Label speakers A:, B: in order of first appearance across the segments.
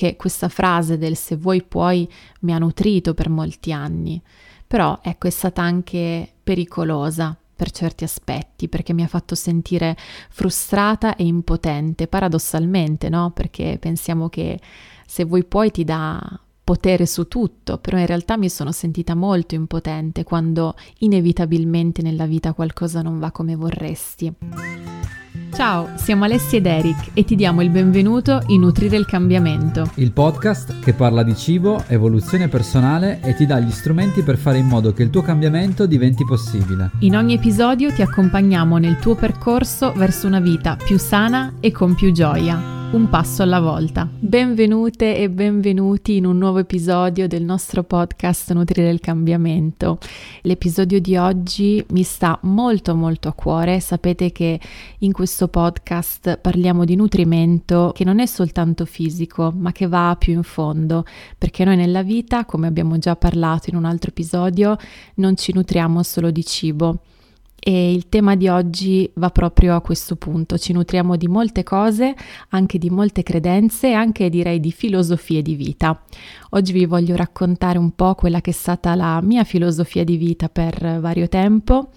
A: perché questa frase del se vuoi puoi mi ha nutrito per molti anni, però ecco è stata anche pericolosa per certi aspetti, perché mi ha fatto sentire frustrata e impotente, paradossalmente, no? Perché pensiamo che se vuoi puoi ti dà potere su tutto, però in realtà mi sono sentita molto impotente quando inevitabilmente nella vita qualcosa non va come vorresti. Ciao, siamo Alessia ed Eric e ti diamo il benvenuto in Nutrire il Cambiamento.
B: Il podcast che parla di cibo, evoluzione personale e ti dà gli strumenti per fare in modo che il tuo cambiamento diventi possibile.
A: In ogni episodio ti accompagniamo nel tuo percorso verso una vita più sana e con più gioia un passo alla volta. Benvenute e benvenuti in un nuovo episodio del nostro podcast Nutrire il Cambiamento. L'episodio di oggi mi sta molto molto a cuore. Sapete che in questo podcast parliamo di nutrimento che non è soltanto fisico, ma che va più in fondo, perché noi nella vita, come abbiamo già parlato in un altro episodio, non ci nutriamo solo di cibo e il tema di oggi va proprio a questo punto, ci nutriamo di molte cose, anche di molte credenze anche direi di filosofie di vita. Oggi vi voglio raccontare un po' quella che è stata la mia filosofia di vita per vario tempo,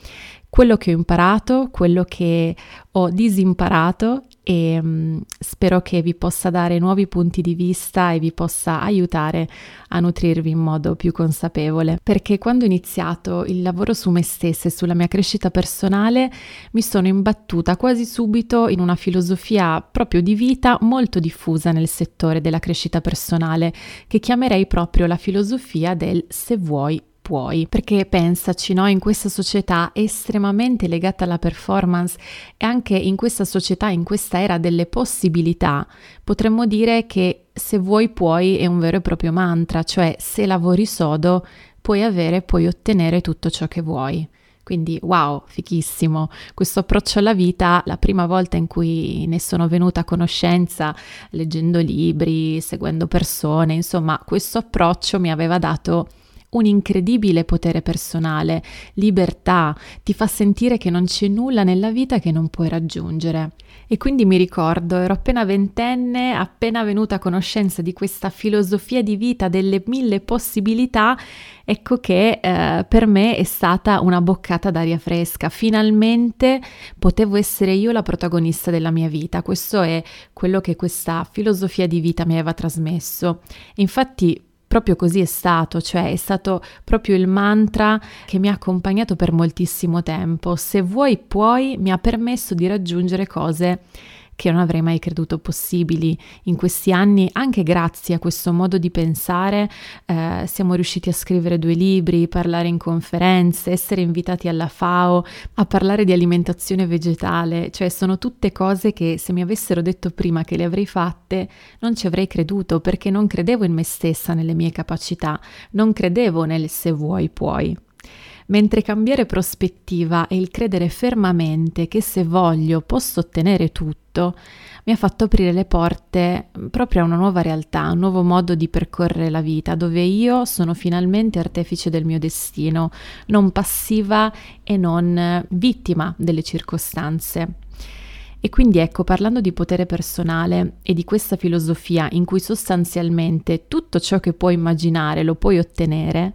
A: quello che ho imparato, quello che ho disimparato e um, spero che vi possa dare nuovi punti di vista e vi possa aiutare a nutrirvi in modo più consapevole. Perché quando ho iniziato il lavoro su me stessa e sulla mia crescita personale mi sono imbattuta quasi subito in una filosofia proprio di vita molto diffusa nel settore della crescita personale che chiamerei proprio la filosofia del se vuoi puoi, perché pensaci, no? in questa società estremamente legata alla performance e anche in questa società, in questa era delle possibilità, potremmo dire che se vuoi puoi è un vero e proprio mantra, cioè se lavori sodo puoi avere, puoi ottenere tutto ciò che vuoi. Quindi wow, fichissimo. Questo approccio alla vita, la prima volta in cui ne sono venuta a conoscenza, leggendo libri, seguendo persone, insomma, questo approccio mi aveva dato un incredibile potere personale, libertà, ti fa sentire che non c'è nulla nella vita che non puoi raggiungere. E quindi mi ricordo, ero appena ventenne, appena venuta a conoscenza di questa filosofia di vita delle mille possibilità, ecco che eh, per me è stata una boccata d'aria fresca. Finalmente potevo essere io la protagonista della mia vita. Questo è quello che questa filosofia di vita mi aveva trasmesso. Infatti proprio così è stato, cioè è stato proprio il mantra che mi ha accompagnato per moltissimo tempo. Se vuoi puoi mi ha permesso di raggiungere cose che non avrei mai creduto possibili in questi anni, anche grazie a questo modo di pensare eh, siamo riusciti a scrivere due libri, parlare in conferenze, essere invitati alla FAO, a parlare di alimentazione vegetale, cioè sono tutte cose che se mi avessero detto prima che le avrei fatte non ci avrei creduto perché non credevo in me stessa, nelle mie capacità, non credevo nel se vuoi puoi mentre cambiare prospettiva e il credere fermamente che se voglio posso ottenere tutto, mi ha fatto aprire le porte proprio a una nuova realtà, un nuovo modo di percorrere la vita, dove io sono finalmente artefice del mio destino, non passiva e non vittima delle circostanze. E quindi ecco, parlando di potere personale e di questa filosofia in cui sostanzialmente tutto ciò che puoi immaginare lo puoi ottenere,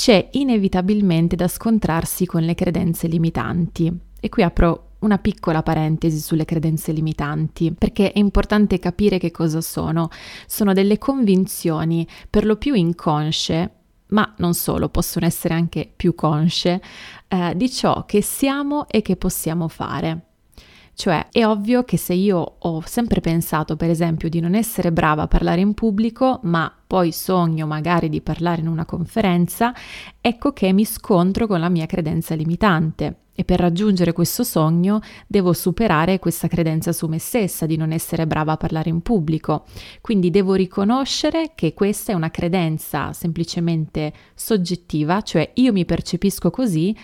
A: c'è inevitabilmente da scontrarsi con le credenze limitanti. E qui apro una piccola parentesi sulle credenze limitanti, perché è importante capire che cosa sono. Sono delle convinzioni per lo più inconsce, ma non solo, possono essere anche più consce, eh, di ciò che siamo e che possiamo fare. Cioè è ovvio che se io ho sempre pensato, per esempio, di non essere brava a parlare in pubblico, ma poi sogno magari di parlare in una conferenza, ecco che mi scontro con la mia credenza limitante. E per raggiungere questo sogno devo superare questa credenza su me stessa di non essere brava a parlare in pubblico. Quindi devo riconoscere che questa è una credenza semplicemente soggettiva, cioè io mi percepisco così,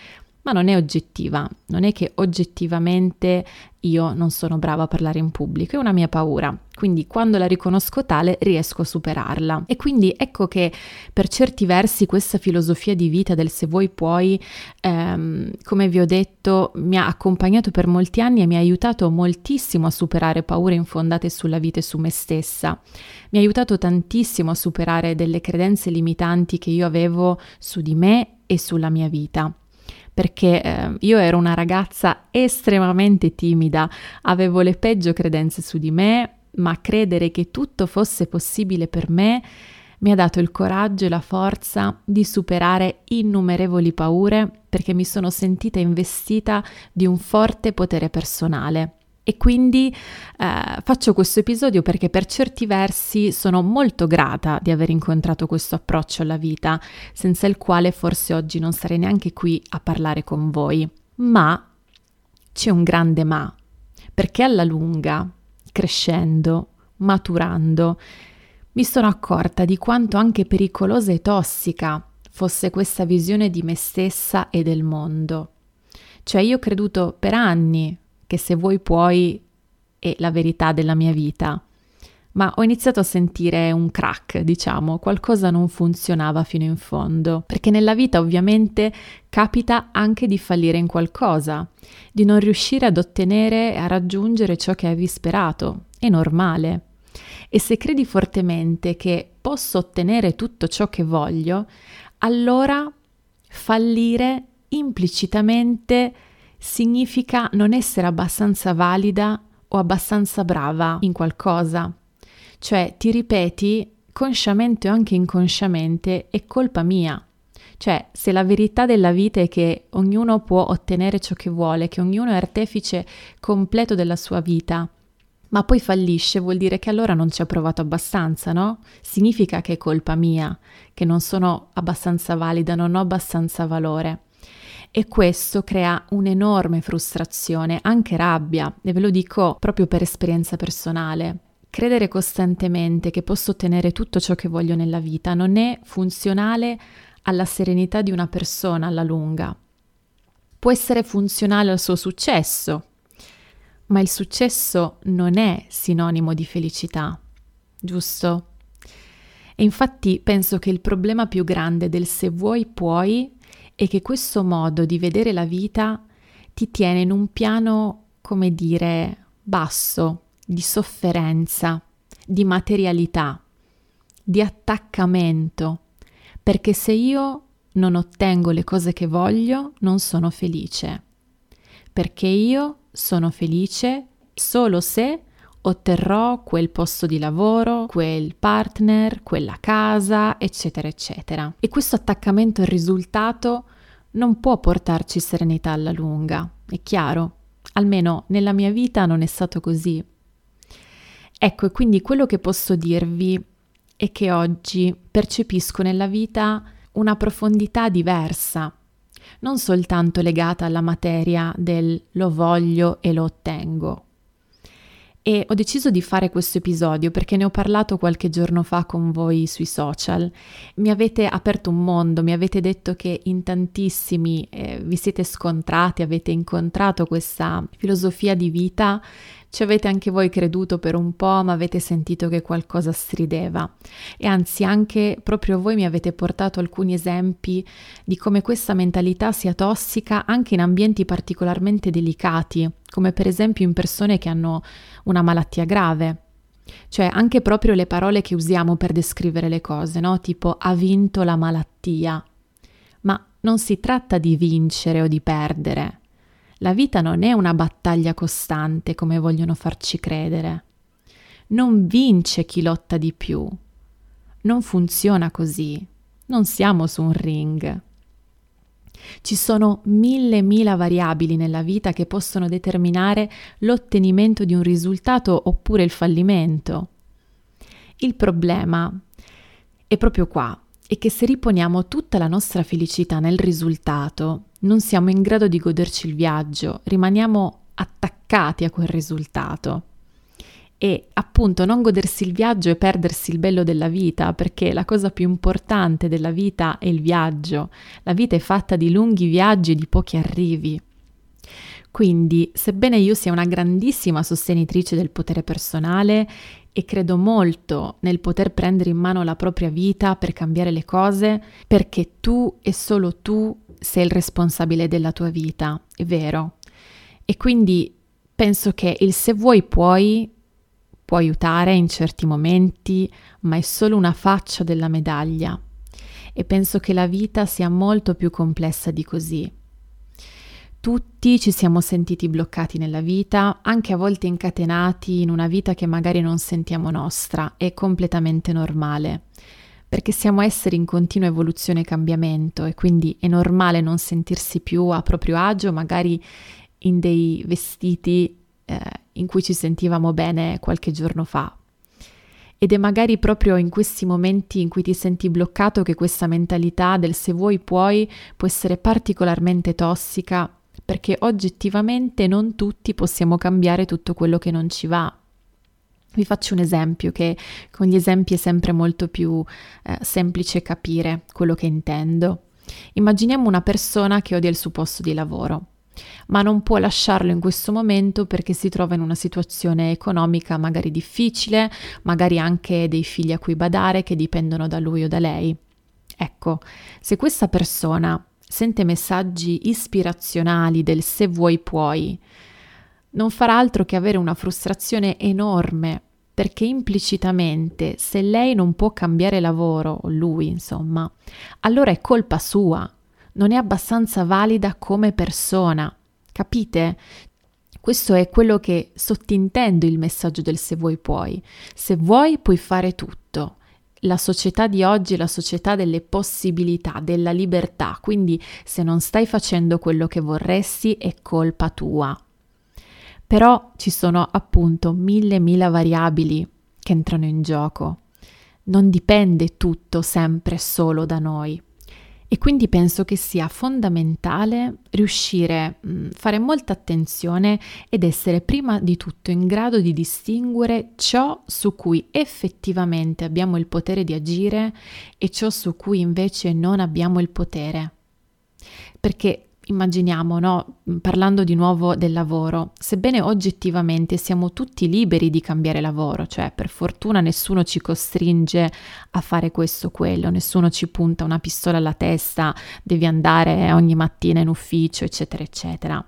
A: ma non è oggettiva, non è che oggettivamente io non sono brava a parlare in pubblico, è una mia paura. quindi quando la riconosco tale riesco a superarla. E quindi ecco che per certi versi questa filosofia di vita del se vuoi puoi, ehm, come vi ho detto, mi ha accompagnato per molti anni e mi ha aiutato moltissimo a superare paure infondate sulla vita e su me stessa. Mi ha aiutato tantissimo a superare delle credenze limitanti che io avevo su di me e sulla mia vita perché eh, io ero una ragazza estremamente timida, avevo le peggio credenze su di me, ma credere che tutto fosse possibile per me mi ha dato il coraggio e la forza di superare innumerevoli paure perché mi sono sentita investita di un forte potere personale. E quindi eh, faccio questo episodio perché per certi versi sono molto grata di aver incontrato questo approccio alla vita, senza il quale forse oggi non sarei neanche qui a parlare con voi. Ma c'è un grande ma, perché alla lunga crescendo, maturando, mi sono accorta di quanto anche pericolosa e tossica fosse questa visione di me stessa e del mondo. Cioè io ho creduto per anni che se vuoi puoi è la verità della mia vita, ma ho iniziato a sentire un crack, diciamo, qualcosa non funzionava fino in fondo, perché nella vita ovviamente capita anche di fallire in qualcosa, di non riuscire ad ottenere e a raggiungere ciò che avevi sperato, è normale. E se credi fortemente che posso ottenere tutto ciò che voglio, allora fallire implicitamente significa non essere abbastanza valida o abbastanza brava in qualcosa. Cioè ti ripeti consciamente o anche inconsciamente è colpa mia. Cioè, se la verità della vita è che ognuno può ottenere ciò che vuole, che ognuno è artefice completo della sua vita, ma poi fallisce, vuol dire che allora non ci ha provato abbastanza, no? Significa che è colpa mia, che non sono abbastanza valida, non ho abbastanza valore. E questo crea un'enorme frustrazione, anche rabbia, e ve lo dico proprio per esperienza personale. Credere costantemente che posso ottenere tutto ciò che voglio nella vita non è funzionale alla serenità di una persona alla lunga. Può essere funzionale al suo successo, ma il successo non è sinonimo di felicità, giusto? E infatti penso che il problema più grande del se vuoi puoi è che questo modo di vedere la vita ti tiene in un piano, come dire, basso, di sofferenza, di materialità, di attaccamento, perché se io non ottengo le cose che voglio, non sono felice, perché io sono felice solo se otterrò quel posto di lavoro, quel partner, quella casa, eccetera, eccetera. E questo attaccamento al risultato non può portarci serenità alla lunga, è chiaro. Almeno nella mia vita non è stato così. Ecco, e quindi quello che posso dirvi è che oggi percepisco nella vita una profondità diversa, non soltanto legata alla materia del lo voglio e lo ottengo. E ho deciso di fare questo episodio perché ne ho parlato qualche giorno fa con voi sui social. Mi avete aperto un mondo, mi avete detto che in tantissimi eh, vi siete scontrati, avete incontrato questa filosofia di vita ci avete anche voi creduto per un po', ma avete sentito che qualcosa strideva. E anzi, anche proprio voi mi avete portato alcuni esempi di come questa mentalità sia tossica anche in ambienti particolarmente delicati, come per esempio in persone che hanno una malattia grave. Cioè anche proprio le parole che usiamo per descrivere le cose, no? Tipo ha vinto la malattia. Ma non si tratta di vincere o di perdere, la vita non è una battaglia costante come vogliono farci credere. Non vince chi lotta di più. Non funziona così. Non siamo su un ring. Ci sono mille mila variabili nella vita che possono determinare l'ottenimento di un risultato oppure il fallimento. Il problema è proprio qua, è che se riponiamo tutta la nostra felicità nel risultato, non siamo in grado di goderci il viaggio, rimaniamo attaccati a quel risultato. E appunto non godersi il viaggio e perdersi il bello della vita, perché la cosa più importante della vita è il viaggio. La vita è fatta di lunghi viaggi e di pochi arrivi. Quindi, sebbene io sia una grandissima sostenitrice del potere personale e credo molto nel poter prendere in mano la propria vita per cambiare le cose, perché tu e solo tu sei il responsabile della tua vita, è vero. E quindi penso che il se vuoi puoi può aiutare in certi momenti, ma è solo una faccia della medaglia. E penso che la vita sia molto più complessa di così. Tutti ci siamo sentiti bloccati nella vita, anche a volte incatenati in una vita che magari non sentiamo nostra, è completamente normale, perché siamo esseri in continua evoluzione e cambiamento e quindi è normale non sentirsi più a proprio agio, magari in dei vestiti eh, in cui ci sentivamo bene qualche giorno fa. Ed è magari proprio in questi momenti in cui ti senti bloccato che questa mentalità del se vuoi puoi può essere particolarmente tossica perché oggettivamente non tutti possiamo cambiare tutto quello che non ci va. Vi faccio un esempio che con gli esempi è sempre molto più eh, semplice capire quello che intendo. Immaginiamo una persona che odia il suo posto di lavoro ma non può lasciarlo in questo momento perché si trova in una situazione economica magari difficile, magari anche dei figli a cui badare che dipendono da lui o da lei. Ecco, se questa persona sente messaggi ispirazionali del se vuoi puoi, non farà altro che avere una frustrazione enorme perché implicitamente se lei non può cambiare lavoro, lui insomma, allora è colpa sua, non è abbastanza valida come persona. Capite? Questo è quello che sottintendo il messaggio del se vuoi puoi. Se vuoi puoi fare tutto. La società di oggi è la società delle possibilità, della libertà, quindi se non stai facendo quello che vorresti è colpa tua. Però ci sono appunto mille mila variabili che entrano in gioco. Non dipende tutto sempre solo da noi. E quindi penso che sia fondamentale riuscire a mm, fare molta attenzione ed essere prima di tutto in grado di distinguere ciò su cui effettivamente abbiamo il potere di agire e ciò su cui invece non abbiamo il potere. Perché Immaginiamo, no? parlando di nuovo del lavoro, sebbene oggettivamente siamo tutti liberi di cambiare lavoro, cioè per fortuna nessuno ci costringe a fare questo o quello, nessuno ci punta una pistola alla testa, devi andare ogni mattina in ufficio, eccetera, eccetera.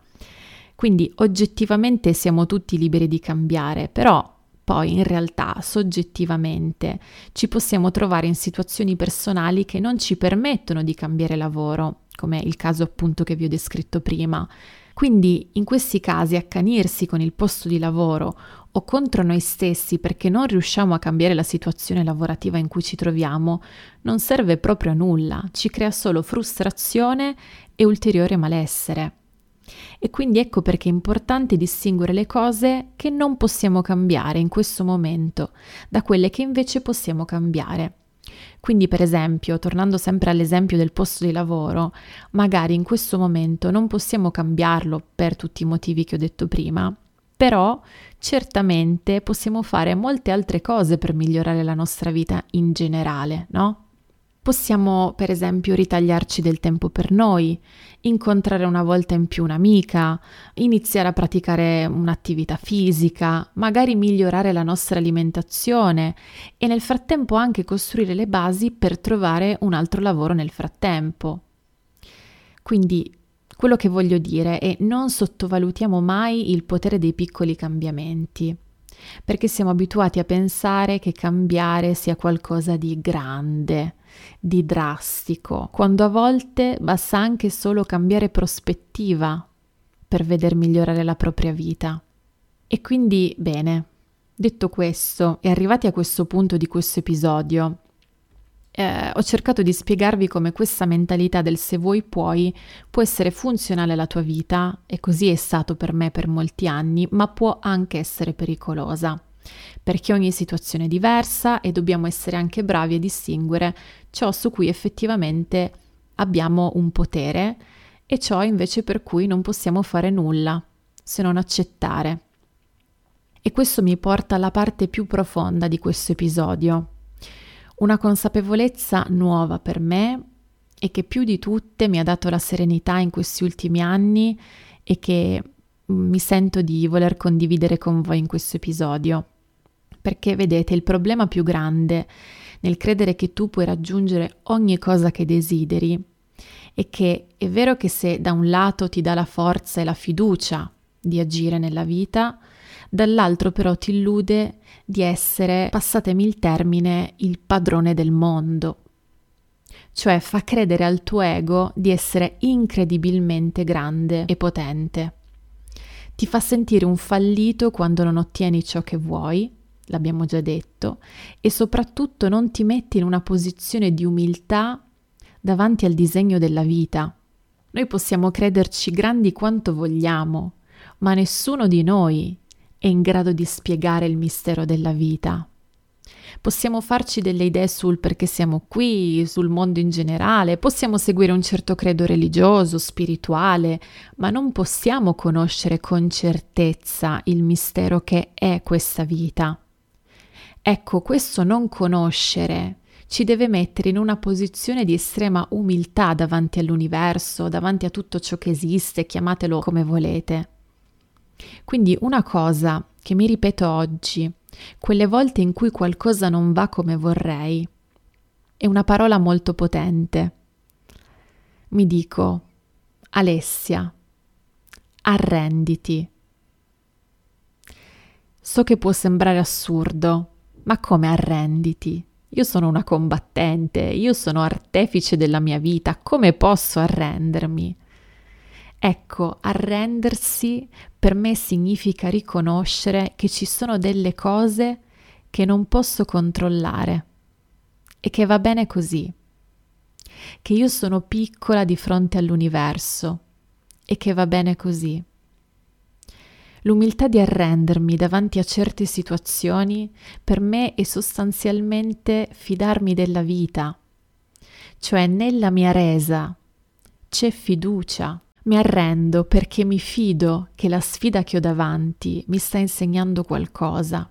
A: Quindi oggettivamente siamo tutti liberi di cambiare, però poi in realtà soggettivamente ci possiamo trovare in situazioni personali che non ci permettono di cambiare lavoro come il caso appunto che vi ho descritto prima. Quindi in questi casi accanirsi con il posto di lavoro o contro noi stessi perché non riusciamo a cambiare la situazione lavorativa in cui ci troviamo non serve proprio a nulla, ci crea solo frustrazione e ulteriore malessere. E quindi ecco perché è importante distinguere le cose che non possiamo cambiare in questo momento da quelle che invece possiamo cambiare. Quindi, per esempio, tornando sempre all'esempio del posto di lavoro, magari in questo momento non possiamo cambiarlo per tutti i motivi che ho detto prima, però certamente possiamo fare molte altre cose per migliorare la nostra vita in generale, no? Possiamo, per esempio, ritagliarci del tempo per noi, incontrare una volta in più un'amica, iniziare a praticare un'attività fisica, magari migliorare la nostra alimentazione e nel frattempo anche costruire le basi per trovare un altro lavoro nel frattempo. Quindi quello che voglio dire è non sottovalutiamo mai il potere dei piccoli cambiamenti perché siamo abituati a pensare che cambiare sia qualcosa di grande, di drastico, quando a volte basta anche solo cambiare prospettiva per veder migliorare la propria vita. E quindi, bene, detto questo e arrivati a questo punto di questo episodio, eh, ho cercato di spiegarvi come questa mentalità del se vuoi puoi può essere funzionale alla tua vita, e così è stato per me per molti anni, ma può anche essere pericolosa perché ogni situazione è diversa e dobbiamo essere anche bravi a distinguere ciò su cui effettivamente abbiamo un potere e ciò invece per cui non possiamo fare nulla se non accettare. E questo mi porta alla parte più profonda di questo episodio, una consapevolezza nuova per me e che più di tutte mi ha dato la serenità in questi ultimi anni e che mi sento di voler condividere con voi in questo episodio. Perché vedete, il problema più grande nel credere che tu puoi raggiungere ogni cosa che desideri è che è vero che se da un lato ti dà la forza e la fiducia di agire nella vita, dall'altro però ti illude di essere, passatemi il termine, il padrone del mondo. Cioè fa credere al tuo ego di essere incredibilmente grande e potente. Ti fa sentire un fallito quando non ottieni ciò che vuoi, l'abbiamo già detto, e soprattutto non ti metti in una posizione di umiltà davanti al disegno della vita. Noi possiamo crederci grandi quanto vogliamo, ma nessuno di noi è in grado di spiegare il mistero della vita. Possiamo farci delle idee sul perché siamo qui, sul mondo in generale, possiamo seguire un certo credo religioso, spirituale, ma non possiamo conoscere con certezza il mistero che è questa vita. Ecco, questo non conoscere ci deve mettere in una posizione di estrema umiltà davanti all'universo, davanti a tutto ciò che esiste, chiamatelo come volete. Quindi una cosa che mi ripeto oggi, quelle volte in cui qualcosa non va come vorrei, è una parola molto potente. Mi dico, Alessia, arrenditi. So che può sembrare assurdo, ma come arrenditi? Io sono una combattente, io sono artefice della mia vita, come posso arrendermi? Ecco, arrendersi per me significa riconoscere che ci sono delle cose che non posso controllare e che va bene così, che io sono piccola di fronte all'universo e che va bene così. L'umiltà di arrendermi davanti a certe situazioni per me è sostanzialmente fidarmi della vita, cioè nella mia resa c'è fiducia mi arrendo perché mi fido che la sfida che ho davanti mi sta insegnando qualcosa.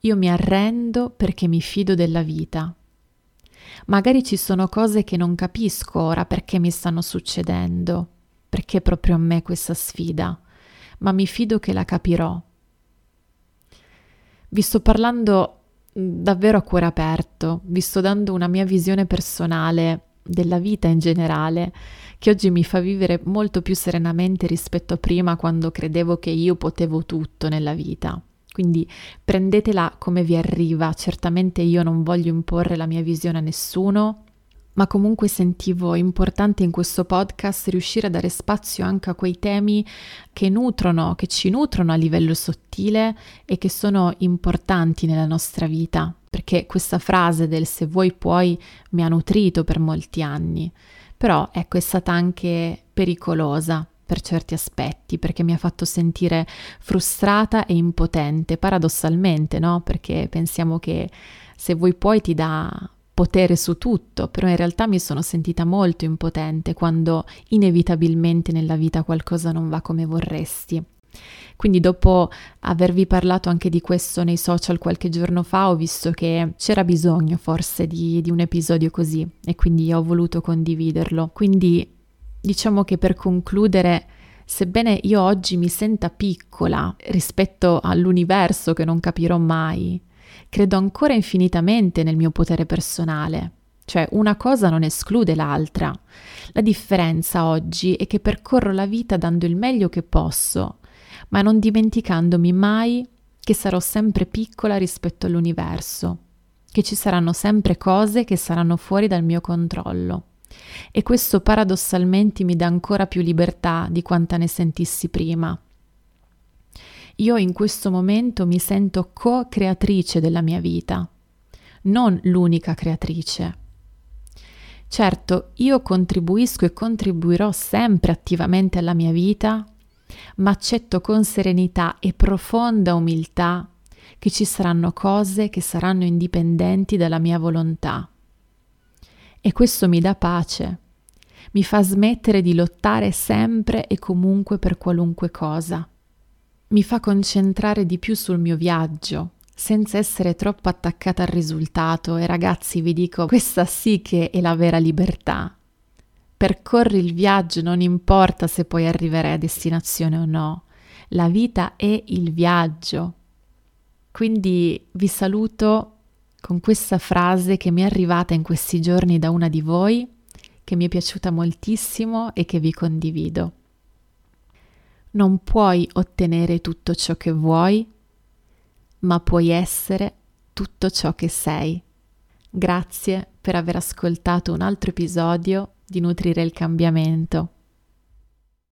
A: Io mi arrendo perché mi fido della vita. Magari ci sono cose che non capisco ora perché mi stanno succedendo, perché proprio a me questa sfida, ma mi fido che la capirò. Vi sto parlando mm, davvero a cuore aperto, vi sto dando una mia visione personale della vita in generale che oggi mi fa vivere molto più serenamente rispetto a prima quando credevo che io potevo tutto nella vita. Quindi prendetela come vi arriva, certamente io non voglio imporre la mia visione a nessuno, ma comunque sentivo importante in questo podcast riuscire a dare spazio anche a quei temi che nutrono, che ci nutrono a livello sottile e che sono importanti nella nostra vita, perché questa frase del se vuoi puoi mi ha nutrito per molti anni però ecco è stata anche pericolosa per certi aspetti perché mi ha fatto sentire frustrata e impotente, paradossalmente, no? Perché pensiamo che se vuoi puoi ti dà potere su tutto, però in realtà mi sono sentita molto impotente quando inevitabilmente nella vita qualcosa non va come vorresti. Quindi dopo avervi parlato anche di questo nei social qualche giorno fa, ho visto che c'era bisogno forse di, di un episodio così e quindi ho voluto condividerlo. Quindi diciamo che per concludere, sebbene io oggi mi senta piccola rispetto all'universo che non capirò mai, credo ancora infinitamente nel mio potere personale. Cioè una cosa non esclude l'altra. La differenza oggi è che percorro la vita dando il meglio che posso ma non dimenticandomi mai che sarò sempre piccola rispetto all'universo, che ci saranno sempre cose che saranno fuori dal mio controllo. E questo paradossalmente mi dà ancora più libertà di quanta ne sentissi prima. Io in questo momento mi sento co-creatrice della mia vita, non l'unica creatrice. Certo, io contribuisco e contribuirò sempre attivamente alla mia vita ma accetto con serenità e profonda umiltà che ci saranno cose che saranno indipendenti dalla mia volontà. E questo mi dà pace, mi fa smettere di lottare sempre e comunque per qualunque cosa. Mi fa concentrare di più sul mio viaggio, senza essere troppo attaccata al risultato e ragazzi vi dico, questa sì che è la vera libertà. Percorri il viaggio, non importa se poi arriverai a destinazione o no. La vita è il viaggio. Quindi vi saluto con questa frase che mi è arrivata in questi giorni da una di voi, che mi è piaciuta moltissimo e che vi condivido. Non puoi ottenere tutto ciò che vuoi, ma puoi essere tutto ciò che sei. Grazie per aver ascoltato un altro episodio di Nutrire il cambiamento.